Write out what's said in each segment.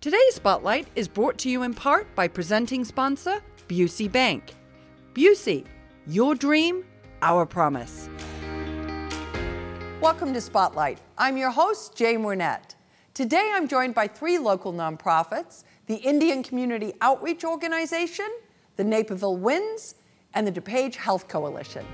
Today's Spotlight is brought to you in part by presenting sponsor Busey Bank. Busey, your dream, our promise. Welcome to Spotlight. I'm your host, Jane Wernette. Today I'm joined by three local nonprofits the Indian Community Outreach Organization, the Naperville Winds, and the DuPage Health Coalition.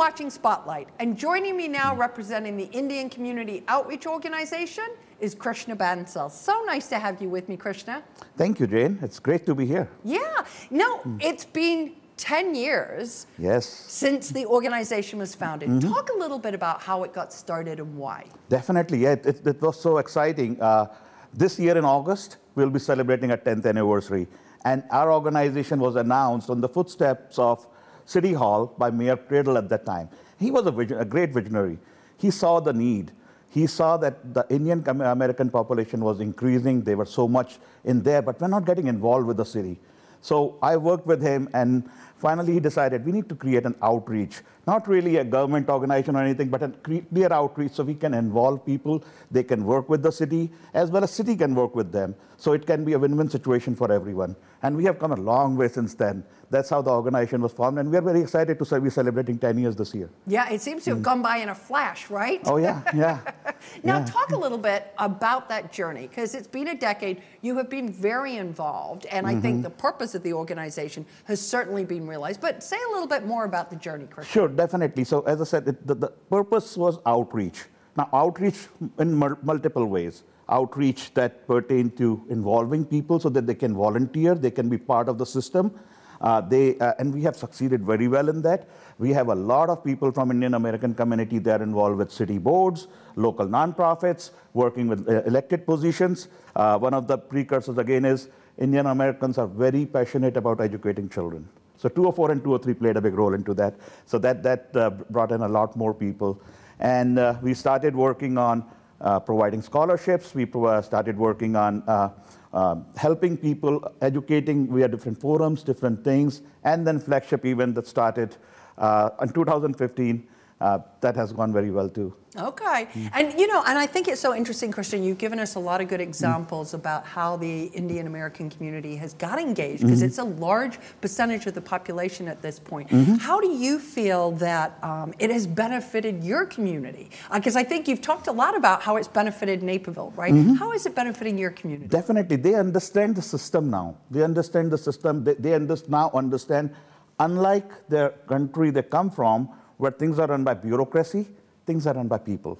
Watching Spotlight, and joining me now representing the Indian Community Outreach Organization is Krishna Bansal. So nice to have you with me, Krishna. Thank you, Jane. It's great to be here. Yeah. No, it's been 10 years Yes, since the organization was founded. Talk a little bit about how it got started and why. definitely. Yeah, it, it, it was so exciting. Uh, this year in August, we'll be celebrating our 10th anniversary. And our organization was announced on the footsteps of City Hall by Mayor Pradel at that time. He was a, vision, a great visionary. He saw the need. He saw that the Indian American population was increasing. They were so much in there, but we're not getting involved with the city. So I worked with him, and finally he decided we need to create an outreach, not really a government organization or anything, but a clear outreach so we can involve people. They can work with the city, as well as city can work with them. So it can be a win-win situation for everyone. And we have come a long way since then. That's how the organization was formed, and we are very excited to be celebrating 10 years this year. Yeah, it seems to have gone by in a flash, right? Oh yeah, yeah. Now, yeah. talk a little bit about that journey because it's been a decade. You have been very involved, and I Mm-hmm. think the purpose of the organization has certainly been realized. But say a little bit more about the journey, Chris. Sure, definitely. So, as I said, it, the, the purpose was outreach. Now, outreach in mul- multiple ways. Outreach that pertain to involving people so that they can volunteer, they can be part of the system. Uh, they, uh, and we have succeeded very well in that. We have a lot of people from Indian American community that are involved with city boards, local nonprofits, working with uh, elected positions. Uh, one of the precursors again is Indian Americans are very passionate about educating children. So 204 and 203 played a big role into that. So that, that uh, brought in a lot more people. And uh, we started working on uh, providing scholarships. We pro- started working on uh, uh, helping people, educating via different forums, different things. And then flagship event that started uh, in 2015. Uh, that has gone very well too. Okay. And you know, and I think it's so interesting, Krishna, you've given us a lot of good examples about how the Indian American community has got engaged because it's a large percentage of the population at this point. How do you feel that um, it has benefited your community? Because I think you've talked a lot about how it's benefited Naperville, right? How is it benefiting your community? Definitely, they understand the system now. They understand the system. They, they under, now understand, unlike their country they come from, where things are run by bureaucracy, things are run by people.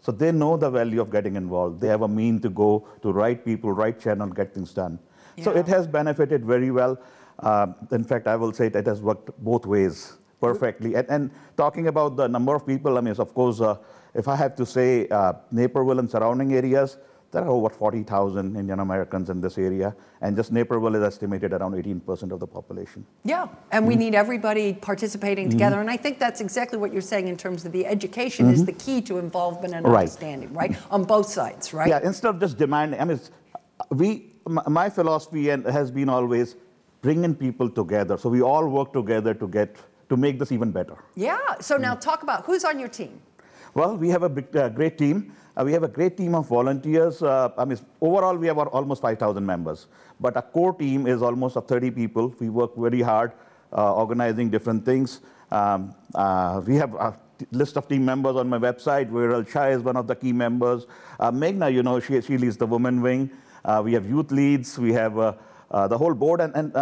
So they know the value of getting involved. They have a mean to go to right people, right channel, get things done. So it has benefited very well. Uh, in fact, I will say it has worked both ways perfectly. And, and talking about the number of people, I mean, of course, uh, if I have to say uh, Naperville and surrounding areas, there are over 40,000 Indian Americans in this area, and just Naperville is estimated around 18% of the population. Yeah, and we mm-hmm. need everybody participating mm-hmm. together. And I think that's exactly what you're saying in terms of the education is mm-hmm. the key to involvement and Right. understanding, right? On both sides, right? Yeah, instead of just demanding, I mean, it's- we, my my philosophy and has been always bringing people together. So we all work together to get to make this even better. Yeah. So now talk about who's on your team. Well, we have a big, uh, great team. Uh, we have a great team of volunteers. Uh, I mean, overall, we have almost 5,000 members. But our core team is almost of 30 people. We work very hard uh, organizing different things. Um, uh, we have a list of team members on my website. Viral Shah is one of the key members. Uh, Meghna, you know, she, she leads the women wing. We have youth leads. We have the whole board. And, and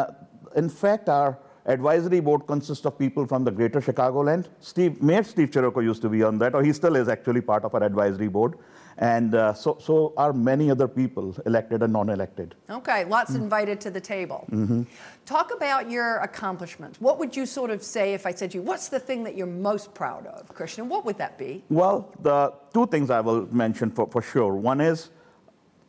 in fact, our advisory board consists of people from the greater Chicagoland. Steve, Mayor Steve Chirico used to be on that, or he still is actually part of our advisory board. And uh, so, so are many other people, elected and non-elected. Okay, lots mm-hmm. invited to the table. Mm-hmm. Talk about your accomplishments. What would you sort of say if I said to you, what's the thing that you're most proud of, Krishna? What would that be? Well, the two things I will mention for, for sure. One is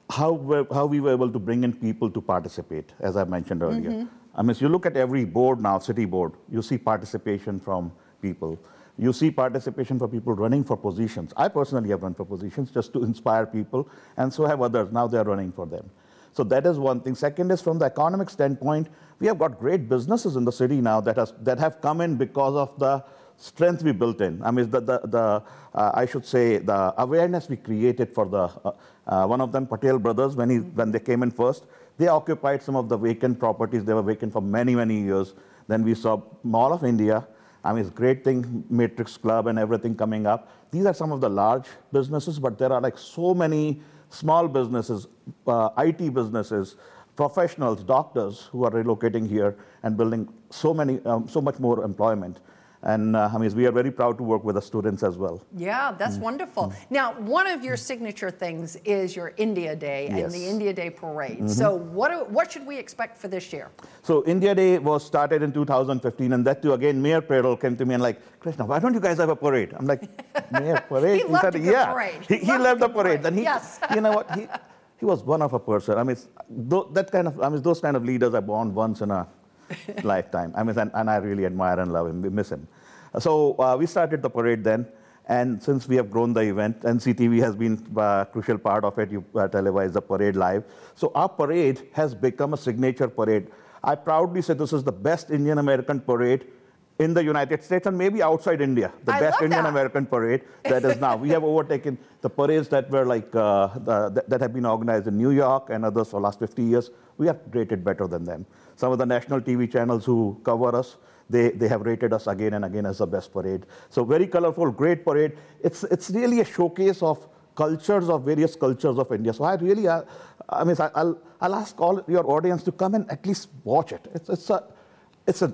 how, how we were able to bring in people to participate, as I mentioned earlier. Mm-hmm. I mean, if you look at every board now, city board, you see participation from people. You see participation for people running for positions. I personally have run for positions just to inspire people, and so have others. Now they're running for them. So that is one thing. Second is from the economic standpoint, we have got great businesses in the city now that, has, that have come in because of the strength we built in. I mean, the, the, the uh, I should say, the awareness we created for the, uh, uh, one of them, Patel Brothers, when, he, when they came in first, they occupied some of the vacant properties. They were vacant for many, many years. Then we saw Mall of India. I mean, it's great thing, Matrix Club and everything coming up. These are some of the large businesses, but there are like so many small businesses, uh, IT businesses, professionals, doctors who are relocating here and building so many, um, so much more employment. And uh, I mean, we are very proud to work with the students as well. Yeah, that's mm. wonderful. Mm. Now, one of your signature things is your India Day yes. and the India Day parade. Mm-hmm. So, what, what should we expect for this year? So, India Day was started in 2015, and that too, again, Mayor Pradel came to me and like, Krishna, why don't you guys have a parade? I'm like, Mayor, parade? he, he said, yeah. Parade. He, he loved the parade. And he, yes. you know what? He, he was one of a person. I mean, that kind of, I mean, those kind of leaders are born once in a lifetime. I mean, and, and, I really admire and love him. We miss him. So uh, we started the parade then. And since we have grown the event, NCTV has been a crucial part of it. You uh, televise the parade live. So our parade has become a signature parade. I proudly say this is the best Indian American parade in the United States and maybe outside India. The I best Indian American parade that is now. we have overtaken the parades that were like uh, the, that have been organized in New York and others for the last 50 years. We have rated better than them. Some of the national TV channels who cover us they, they have rated us again and again as the best parade. So very colorful, great parade. It's, it's really a showcase of cultures of various cultures of India. So I really, uh, I mean, I'll, I'll ask all your audience to come and at least watch it. It's, it's, a, it's a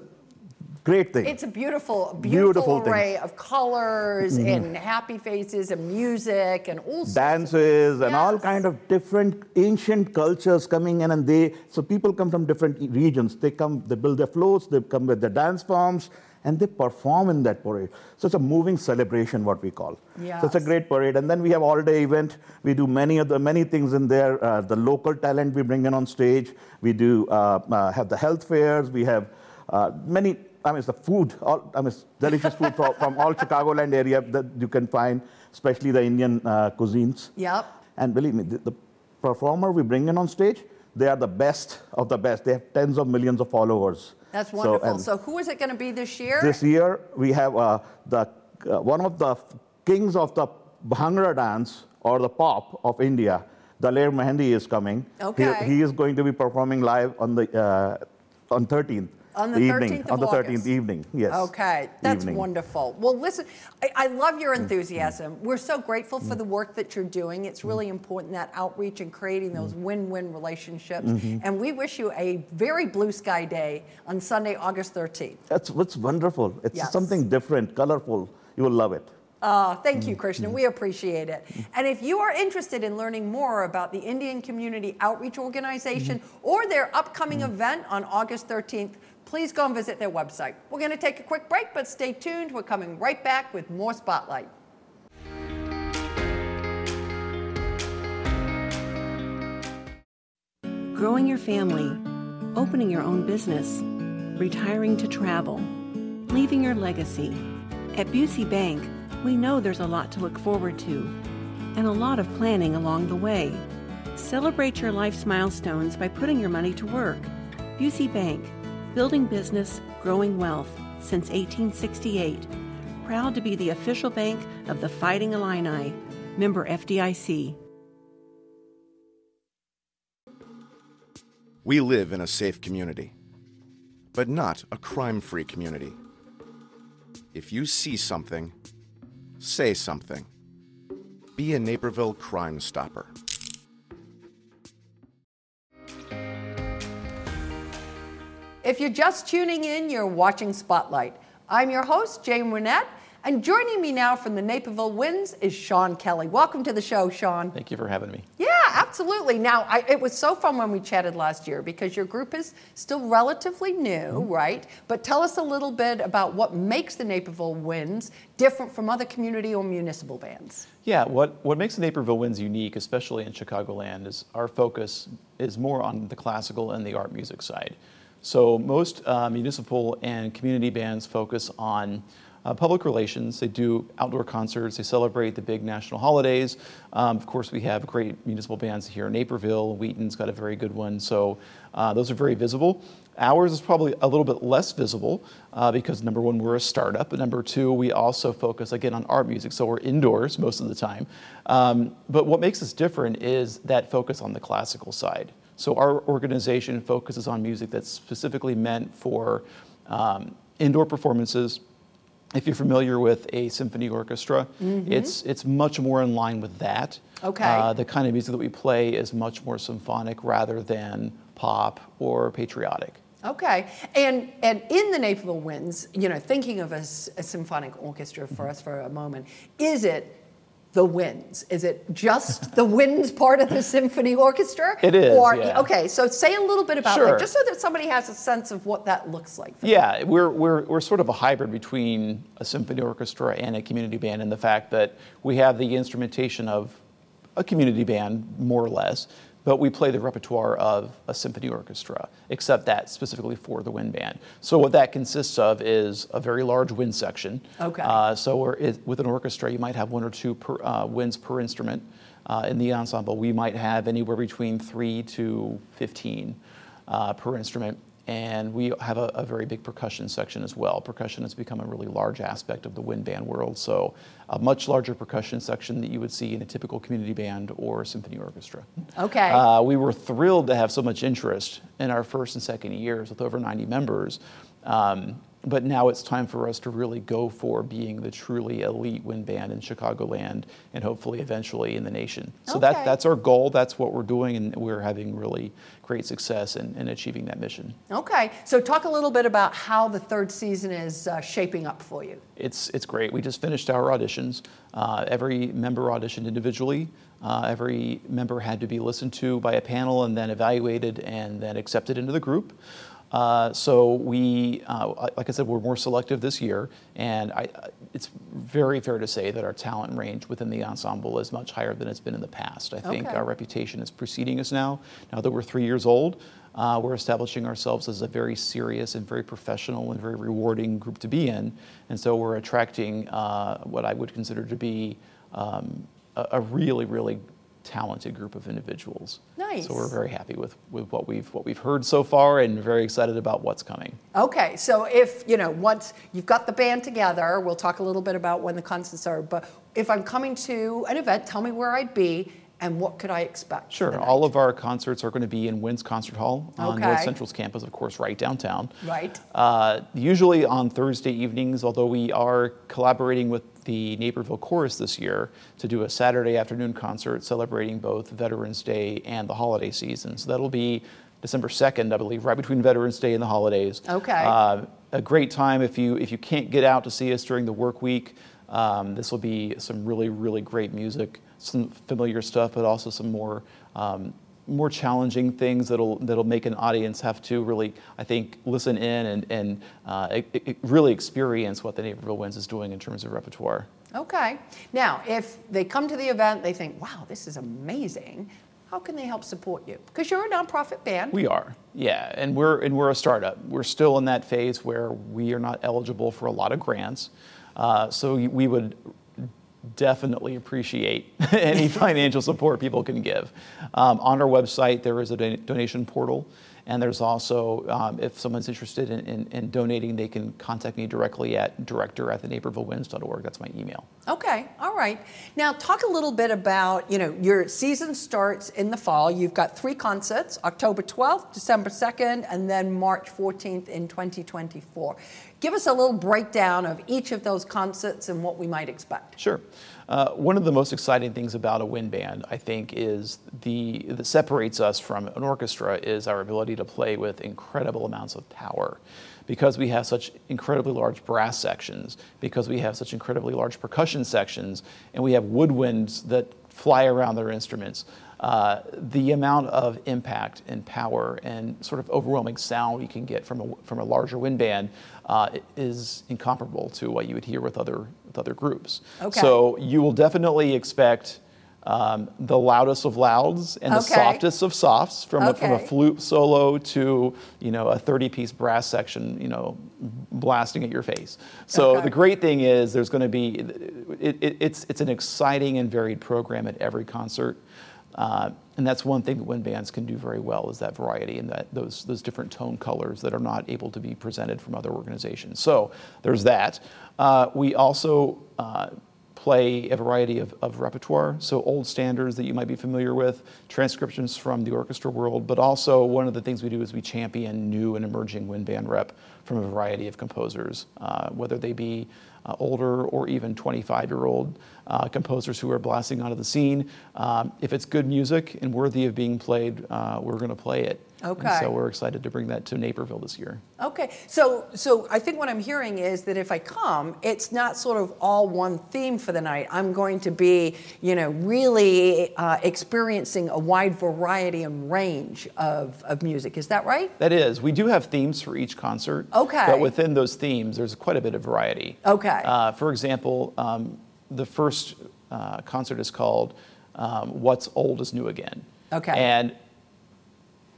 Great thing. It's a beautiful, beautiful, beautiful array thing. of colors mm-hmm. and happy faces and music and all dances and yes. all kind of different ancient cultures coming in, and they so people come from different regions. They come, they build their floats, they come with their dance forms, and they perform in that parade. So it's a moving celebration, what we call. Yes. So it's a great parade. And then we have all-day event. We do many of the many things in there. Uh, the local talent we bring in on stage. We do uh, uh, have the health fairs. We have uh, many I mean, it's the food, all, I mean, delicious food from, from all Chicagoland area that you can find, especially the Indian uh, cuisines. Yep. And believe me, the, the, performer we bring in on stage, they are the best of the best. They have tens of millions of followers. That's wonderful. So, so who is it going to be this year? This year, we have uh, the, uh, one of the kings of the Bhangra dance or the pop of India, Daler Mehndi is coming. Okay. He, he, is going to be performing live on the uh, on 13th. On the, evening, 13th on the 13th August. evening, yes. Okay, that's evening. wonderful. Well, listen, I, I love your mm-hmm. enthusiasm. We're so grateful for mm-hmm. the work that you're doing. It's mm-hmm. really important that outreach and creating those win-win relationships. Mm-hmm. And we wish you a very blue sky day on Sunday, August 13th. That's what's wonderful. It's yes. something different, colorful. You will love it. Uh, thank you, Krishna. We appreciate it. And if you are interested in learning more about the Indian Community Outreach Organization or their upcoming event on August 13th, please go and visit their website. We're going to take a quick break, but stay tuned. We're coming right back with more Spotlight. Growing your family, opening your own business, retiring to travel, leaving your legacy. At Busey Bank, we know there's a lot to look forward to and a lot of planning along the way. Celebrate your life's milestones by putting your money to work. Busey Bank building business, growing wealth since 1868. Proud to be the official bank of the Fighting Illini, member FDIC. We live in a safe community, but not a crime free community. If you see something, say something. Be a Naperville Crime Stopper. If you're just tuning in, you're watching Spotlight. I'm your host, Jane Wernette, and joining me now from the Naperville Winds is Sean Kelley. Welcome to the show, Sean. Thank you for having me. Yeah, absolutely. Now, I, it was so fun when we chatted last year because your group is still relatively new, mm-hmm. right? But tell us a little bit about what makes the Naperville Winds different from other community or municipal bands. Yeah, what, what makes the Naperville Winds unique, especially in Chicagoland, is our focus is more on the classical and the art music side. So most uh, municipal and community bands focus on uh, public relations. They do outdoor concerts. They celebrate the big national holidays. Um, of course, we have great municipal bands here in Naperville. Wheaton's got a very good one. So uh, those are very visible. Ours is probably a little bit less visible uh, because number one, we're a startup, but number two, we also focus again on art music, so we're indoors most of the time. Um, but what makes us different is that focus on the classical side. So our organization focuses on music that's specifically meant for um, indoor performances. If you're familiar with a symphony orchestra, it's it's much more in line with that. Okay. Uh, the kind of music that we play is much more symphonic rather than pop or patriotic. Okay, and and in the Naperville Winds, you know, thinking of a symphonic orchestra for us for a moment, is it the winds? Is it just the winds part of the symphony orchestra? It is, Or yeah. okay, so say a little bit about Sure. that, just so that somebody has a sense of what that looks like. For Yeah, we're, we're, we're sort of a hybrid between a symphony orchestra and a community band in the fact that we have the instrumentation of a community band, more or less, but we play the repertoire of a symphony orchestra, except that specifically for the wind band. So what that consists of is a very large wind section. Okay. Uh, so we're, it, with an orchestra, you might have one or two per, uh, winds per instrument. Uh, in the ensemble, we might have anywhere between three to 15 uh, per instrument. And we have a, a very big percussion section as well. Percussion has become a really large aspect of the wind band world. So, a much larger percussion section that you would see in a typical community band or symphony orchestra. Okay. Uh, we were thrilled to have so much interest in our first and second years with over 90 members. Um, but now it's time for us to really go for being the truly elite wind band in Chicagoland and hopefully eventually in the nation. So Okay. that, that's our goal. That's what we're doing, and we're having really great success in, in achieving that mission. Okay, so talk a little bit about how the third season is uh, shaping up for you. It's, it's great. We just finished our auditions. Uh, every member auditioned individually. Uh, every member had to be listened to by a panel and then evaluated and then accepted into the group. Uh, so we, uh, like I said, we're more selective this year, and I, I- it's very fair to say that our talent range within the ensemble is much higher than it's been in the past. I think Okay. our reputation is preceding us now. Now that we're three years old, uh, we're establishing ourselves as a very serious and very professional and very rewarding group to be in. And so we're attracting uh, what I would consider to be um, a, a really, really talented group of individuals. Nice. So we're very happy with, with what we've what we've heard so far and very excited about what's coming. Okay, so if, you know, once you've got the band together, we'll talk a little bit about when the concerts are, but if I'm coming to an event, tell me where I'd be and what could I expect? Sure. All of our concerts are going to be in Wentz Concert Hall on North Central's campus, of course, right downtown. Right. Uh, usually on Thursday evenings, although we are collaborating with the Naperville Chorus this year to do a Saturday afternoon concert celebrating both Veterans Day and the holiday season. So that'll be December 2nd, I believe, right between Veterans Day and the holidays. Okay. Uh, a great time if you if you can't get out to see us during the work week. Um, this will be some really really great music, some familiar stuff, but also some more um, more challenging things that'll that'll make an audience have to really I think listen in and and uh, e- e- really experience what the Naperville Winds is doing in terms of repertoire. Okay. Now, if they come to the event, they think, wow, this is amazing, how can they help support you? Because you're a nonprofit band. We are, yeah, and we're and we're a startup. We're still in that phase where we are not eligible for a lot of grants, uh, so we would definitely appreciate any financial support people can give. Um, on our website, there is a don- donation portal, and there's also, um, if someone's interested in, in, in donating, they can contact me directly at director at thenapervillewinds.org. That's my email. Okay, all right. Now, talk a little bit about, you know, your season starts in the fall. You've got three concerts October 12th, December 2nd, and then March 14th in 2024. Give us a little breakdown of each of those concerts and what we might expect. Sure. Uh, one of the most exciting things about a wind band, I think, is the that separates us from an orchestra is our ability to play with incredible amounts of power, because we have such incredibly large brass sections, because we have such incredibly large percussion sections, and we have woodwinds that fly around their instruments. Uh, the amount of impact and power and sort of overwhelming sound you can get from a, from a larger wind band uh, is incomparable to what you would hear with other with other groups. Okay. So you will definitely expect um, the loudest of louds and the softest of softs, from a, from a flute solo to you know a 30-piece brass section, you know, blasting at your face. So Okay. the great thing is there's going to be it, it, it's it's an exciting and varied program at every concert. Uh, and that's one thing that wind bands can do very well is that variety and that those those different tone colors that are not able to be presented from other organizations. So there's that. Uh, we also uh, play a variety of, of repertoire, so old standards that you might be familiar with, transcriptions from the orchestra world, but also one of the things we do is we champion new and emerging wind band rep from a variety of composers, uh, whether they be uh, older or even 25 year old uh, composers who are blasting onto the scene. Um, if it's good music and worthy of being played, uh, we're going to play it. And Okay. so we're excited to bring that to Naperville this year. Okay, so so I think what I'm hearing is that if I come, it's not sort of all one theme for the night. I'm going to be, you know, really uh, experiencing a wide variety and range of, of music. Is that right? That is, we do have themes for each concert. Okay. But within those themes, there's quite a bit of variety. Okay. Uh, for example, um, the first uh, concert is called um, What's Old is New Again. Okay. And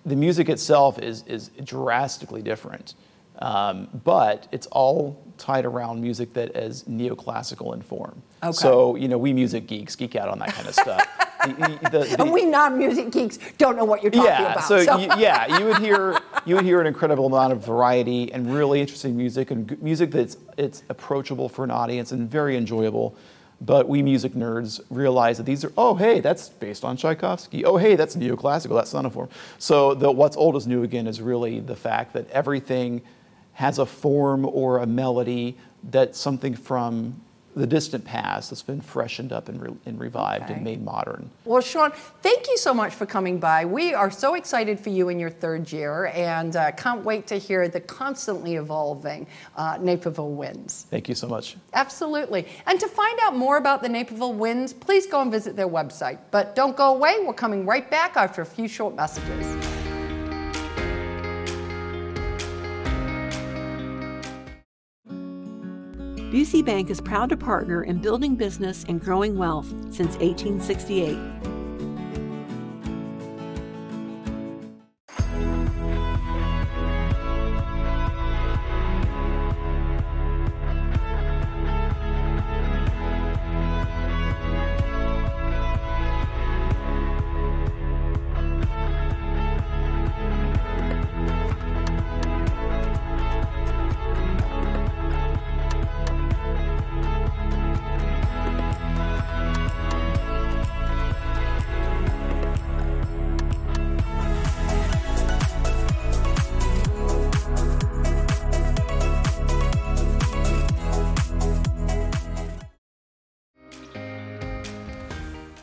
the music itself is, is drastically different. Um, but it's all tied around music that is neoclassical in form. Okay. So, you know, we music geeks geek out on that kind of stuff. The- the- the- And we non-music geeks don't know what you're talking yeah, about. so, You, yeah, you would hear you would hear an incredible amount of variety and really interesting music and g- music that's it's approachable for an audience and very enjoyable. But we music nerds realize that these are oh hey that's based on Tchaikovsky oh hey that's neoclassical that's sonata form. So the what's old is new again is really the fact that everything has a form or a melody that's something from the distant past that's been freshened up and, re- and revived Okay. and made modern. Well, Sean, thank you so much for coming by. We are so excited for you in your third year and uh, can't wait to hear the constantly evolving uh, Naperville Winds. Thank you so much. Absolutely. And to find out more about the Naperville Winds, please go and visit their website. But don't go away, we're coming right back after a few short messages. Busey Bank is proud to partner in building business and growing wealth since 1868.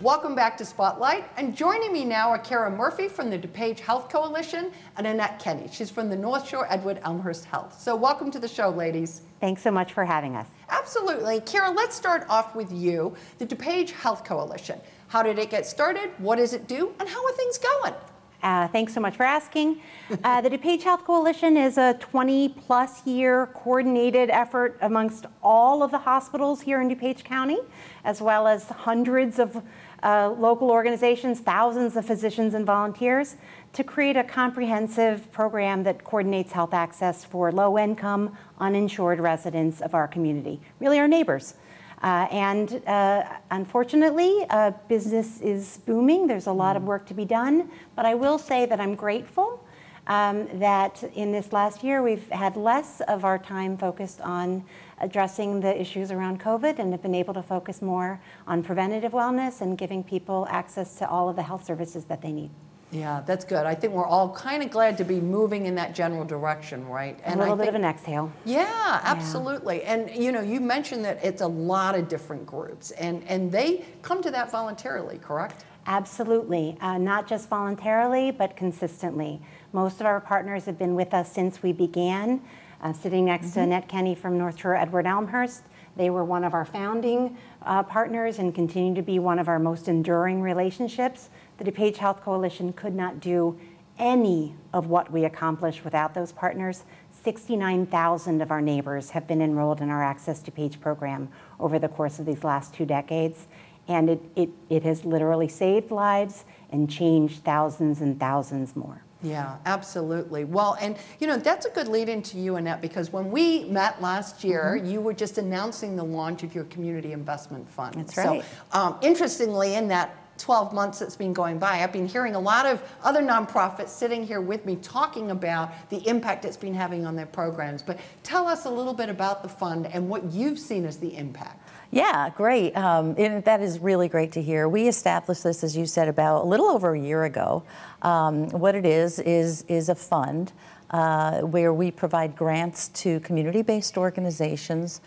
Welcome back to Spotlight. And joining me now are Kara Murphy from the DuPage Health Coalition and Annette Kenney. She's from the North Shore Edward Elmhurst Health. So, welcome to the show, ladies. Thanks so much for having us. Absolutely. Kara, let's start off with you. The DuPage Health Coalition. How did it get started? What does it do? And how are things going? Uh, thanks so much for asking. Uh, the DuPage Health Coalition is a 20 plus year coordinated effort amongst all of the hospitals here in DuPage County, as well as hundreds of uh, local organizations, thousands of physicians and volunteers, to create a comprehensive program that coordinates health access for low income, uninsured residents of our community, really our neighbors. Uh, and uh, unfortunately, uh, business is booming. There's a lot of work to be done. But I will say that I'm grateful um, that in this last year we've had less of our time focused on addressing the issues around COVID and have been able to focus more on preventative wellness and giving people access to all of the health services that they need. Yeah, that's good. I think we're all kind of glad to be moving in that general direction, right? And a little I bit think- of an exhale. Yeah, absolutely. And you know, you mentioned that it's a lot of different groups, and and they come to that voluntarily, correct? Absolutely, uh, not just voluntarily, but consistently. Most of our partners have been with us since we began. Uh, sitting next to Annette Kenney from North Shore Edward Elmhurst, they were one of our founding uh, partners and continue to be one of our most enduring relationships. The DuPage Health Coalition could not do any of what we accomplish without those partners. 69,000 of our neighbors have been enrolled in our Access DuPage program over the course of these last two decades. And it, it, it has literally saved lives and changed thousands and thousands more. Yeah, absolutely. Well, and you know, that's a good lead into you, Annette, because when we met last year, Mm-hmm. you were just announcing the launch of your community investment fund. That's So, right. um, interestingly, in that 12 months that's been going by, I've been hearing a lot of other nonprofits sitting here with me talking about the impact it's been having on their programs. But tell us a little bit about the fund and what you've seen as the impact. Yeah, great. Um, and that is really great to hear. We established this, as you said, about a little over a year ago. Um, what it is is is a fund uh, where we provide grants to community-based organizations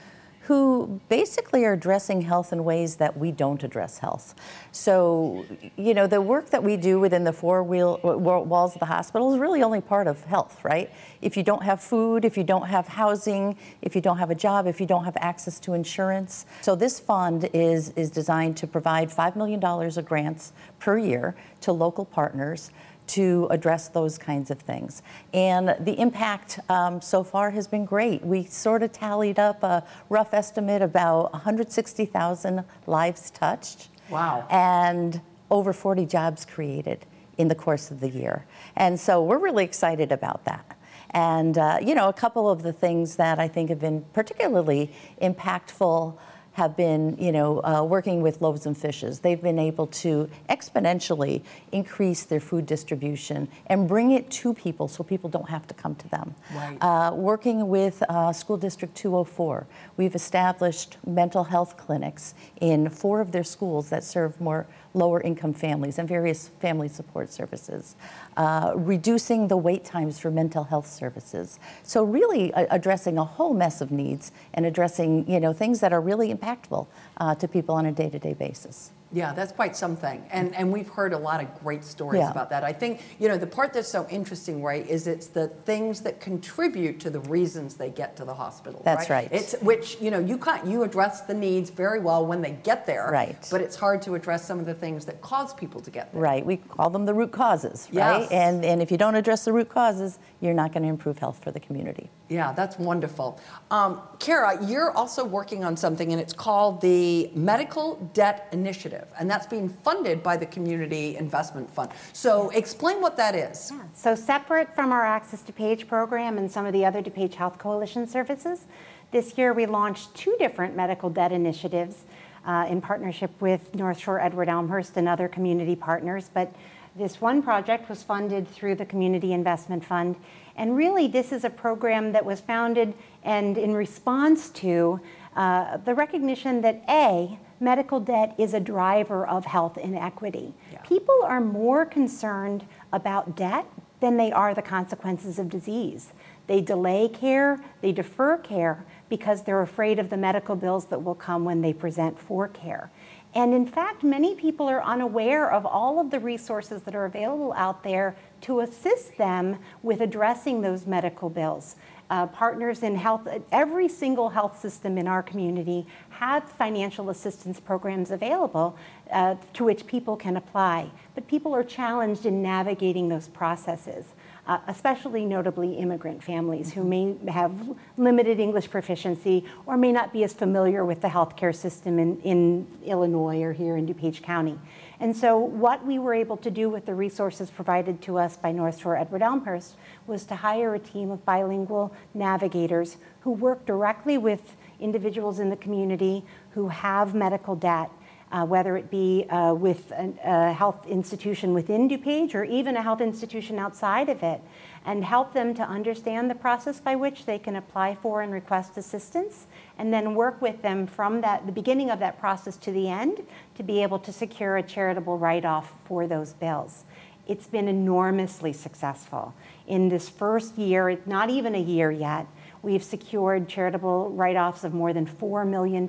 who basically are addressing health in ways that we don't address health. So, you know, the work that we do within the four wheel, walls of the hospital is really only part of health, right? If you don't have food, if you don't have housing, if you don't have a job, if you don't have access to insurance. So this fund is, is designed to provide $5 million of grants per year to local partners to address those kinds of things. And the impact um, so far has been great. We sort of tallied up a rough estimate about 160,000 lives touched. Wow. And over 40 jobs created in the course of the year. And so we're really excited about that. And, uh, you know, a couple of the things that I think have been particularly impactful have been, you know, uh, working with Loaves and Fishes. They've been able to exponentially increase their food distribution and bring it to people so people don't have to come to them. Right. Uh, working with uh, School District 204, we've established mental health clinics in four of their schools that serve more lower income families and various family support services, uh, reducing the wait times for mental health services. So really uh, addressing a whole mess of needs and addressing you know things that are really impactful uh, to people on a day-to-day basis. Yeah, that's quite something. And and we've heard a lot of great stories Yeah. about that. I think, you know, the part that's so interesting, right, is it's the things that contribute to the reasons they get to the hospital. That's right. It's which, you know, you can't you address the needs very well when they get there. Right. But it's hard to address some of the things that cause people to get there. Right, we call them the root causes, right? Yes. And, and if you don't address the root causes, you're not going to improve health for the community. Yeah, that's wonderful. Um, Kara, you're also working on something, and it's called the Medical Debt Initiative, and that's being funded by the Community Investment Fund. So, explain what that is. So separate from our Access DuPage program and some of the other DuPage Health Coalition services, this year we launched two different medical debt initiatives uh, in partnership with North Shore Edward Elmhurst and other community partners. But this one project was funded through the Community Investment Fund. And really, this is a program that was founded and in response to uh, the recognition that A, medical debt is a driver of health inequity. Yeah. People are more concerned about debt than they are the consequences of disease. They delay care, they defer care because they're afraid of the medical bills that will come when they present for care. And in fact, many people are unaware of all of the resources that are available out there to assist them with addressing those medical bills. Uh, partners in health, every single health system in our community has financial assistance programs available uh, to which people can apply. But people are challenged in navigating those processes, uh, especially notably immigrant families who may have limited English proficiency or may not be as familiar with the healthcare system in, in Illinois or here in DuPage County. And so, what we were able to do with the resources provided to us by North Shore Edward Elmhurst was to hire a team of bilingual navigators who work directly with individuals in the community who have medical debt, uh, whether it be uh, with an- a health institution within DuPage or even a health institution outside of it, and help them to understand the process by which they can apply for and request assistance, and then work with them from that, the beginning of that process to the end to be able to secure a charitable write-off for those bills. It's been enormously successful. In this first year, it's not even a year yet, we've secured charitable write-offs of more than $4 million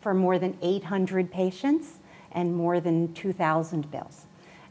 for more than 800 patients and more than 2,000 bills.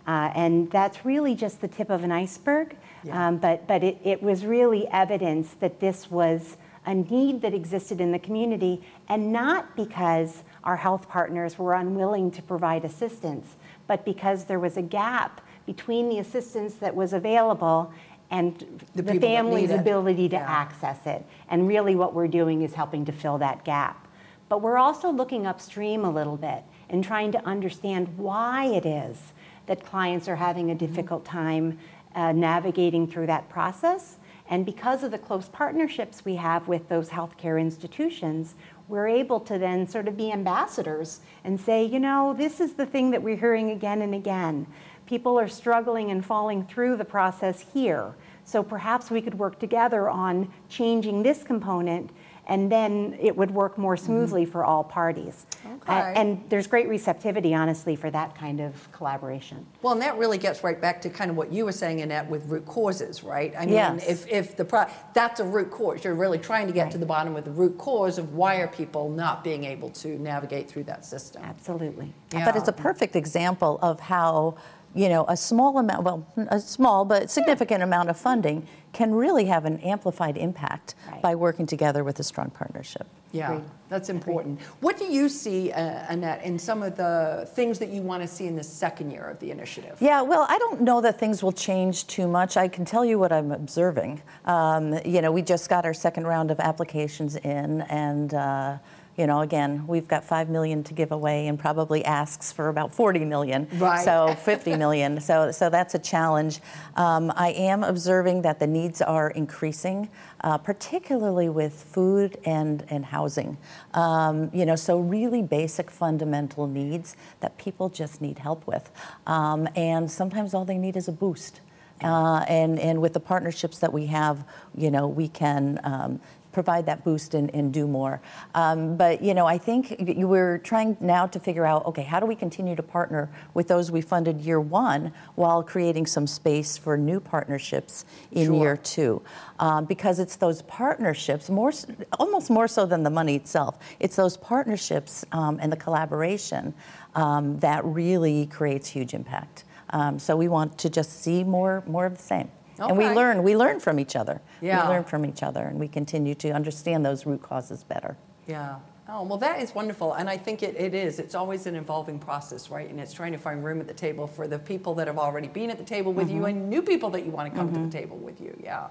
Uh, and that's really just the tip of an iceberg. Yeah. Um, but but it, it was really evidence that this was a need that existed in the community, and not because our health partners were unwilling to provide assistance, but because there was a gap between the assistance that was available and The the, family's ability to Yeah. access it. And really, what we're doing is helping to fill that gap. But we're also looking upstream a little bit and trying to understand why it is that clients are having a difficult time uh, navigating through that process. And because of the close partnerships we have with those healthcare institutions, we're able to then sort of be ambassadors and say, you know, this is the thing that we're hearing again and again. People are struggling and falling through the process here. So perhaps we could work together on changing this component and then it would work more mm-hmm. smoothly for all parties. Okay. A- and there's great receptivity, honestly, for that kind of collaboration. Well, and that really gets right back to kind of what you were saying, Annette, with root causes, right? I mean, Yes. if, if the pro- that's a root cause, you're really trying to get to the bottom of the root cause of why are people not being able to navigate through that system. Absolutely. Yeah. But it's a perfect example of how, you know, a small amount, well, a small but significant amount of funding can really have an amplified impact Right. by working together with a strong partnership. Yeah, Agreed. that's important. What do you see, uh, Annette, in some of the things that you want to see in the second year of the initiative? Yeah, well, I don't know that things will change too much. I can tell you what I'm observing. Um, you know, we just got our second round of applications in, and uh, you know, again, we've got five million to give away, and probably asks for about 40 million. Right. So 50 million. So, so that's a challenge. Um, I am observing that the needs are increasing, uh, particularly with food and and housing. Um, you know, so really basic fundamental needs that people just need help with, um, and sometimes all they need is a boost. Uh, and, and with the partnerships that we have, you know, we can um, provide that boost and, and do more. Um, but, you know, I think we're trying now to figure out, okay, how do we continue to partner with those we funded year one while creating some space for new partnerships in Sure. year two? Um, because it's those partnerships, more, almost more so than the money itself, it's those partnerships um, and the collaboration um, that really creates huge impact. Um, so we want to just see more, more of the same. And we learn, we learn from each other. Yeah. We learn from each other and we continue to understand those root causes better. Yeah. Oh, well, that is wonderful. And I think it, it is. It's always an evolving process, right? And it's trying to find room at the table for the people that have already been at the table with you and new people that you want to come to the table with you. Yeah.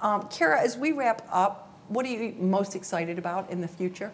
Um, Kara, as we wrap up, what are you most excited about in the future?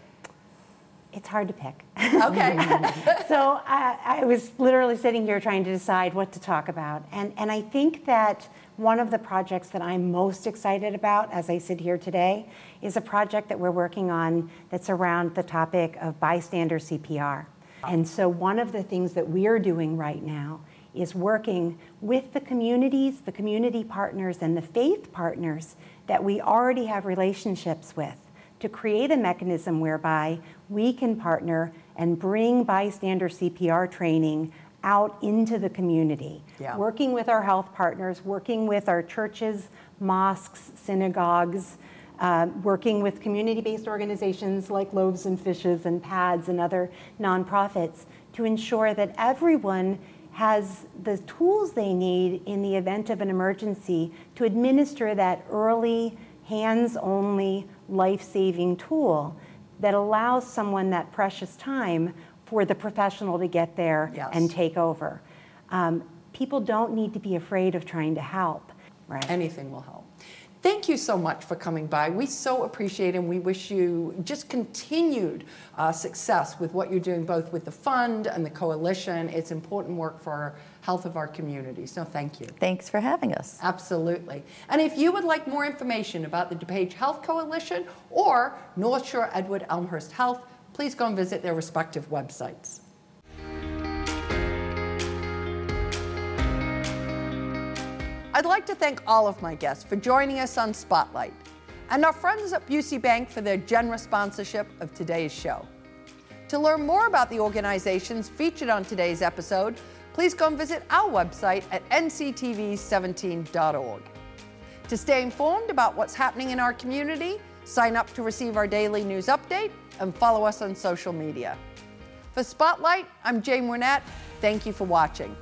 It's hard to pick. Okay. so I, I was literally sitting here trying to decide what to talk about. And, and I think that one of the projects that I'm most excited about as I sit here today is a project that we're working on that's around the topic of bystander CPR. And so one of the things that we're doing right now is working with the communities, the community partners, and the faith partners that we already have relationships with to create a mechanism whereby we can partner and bring bystander CPR training out into the community. Yeah. Working with our health partners, working with our churches, mosques, synagogues, uh, working with community based organizations like Loaves and Fishes and PADS and other nonprofits to ensure that everyone has the tools they need in the event of an emergency to administer that early, hands only, life saving tool that allows someone that precious time for the professional to get there Yes. and take over. Um, people don't need to be afraid of trying to help. Right. Anything will help. Thank you so much for coming by. We so appreciate it, and we wish you just continued uh, success with what you're doing, both with the fund and the coalition. It's important work for our health of our community. So thank you. Thanks for having us. Absolutely. And if you would like more information about the DuPage Health Coalition or North Shore Edward Elmhurst Health, please go and visit their respective websites. I'd like to thank all of my guests for joining us on Spotlight and our friends at Busey Bank for their generous sponsorship of today's show. To learn more about the organizations featured on today's episode, please go and visit our website at nctv17.org. To stay informed about what's happening in our community, sign up to receive our daily news update and follow us on social media. For Spotlight, I'm Jane Wernette. Thank you for watching.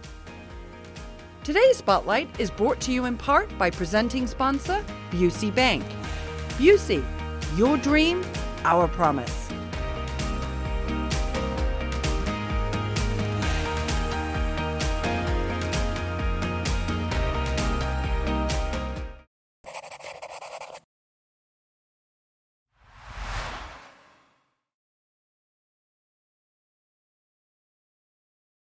Today's Spotlight is brought to you in part by presenting sponsor Busey Bank. Busey, your dream, our promise.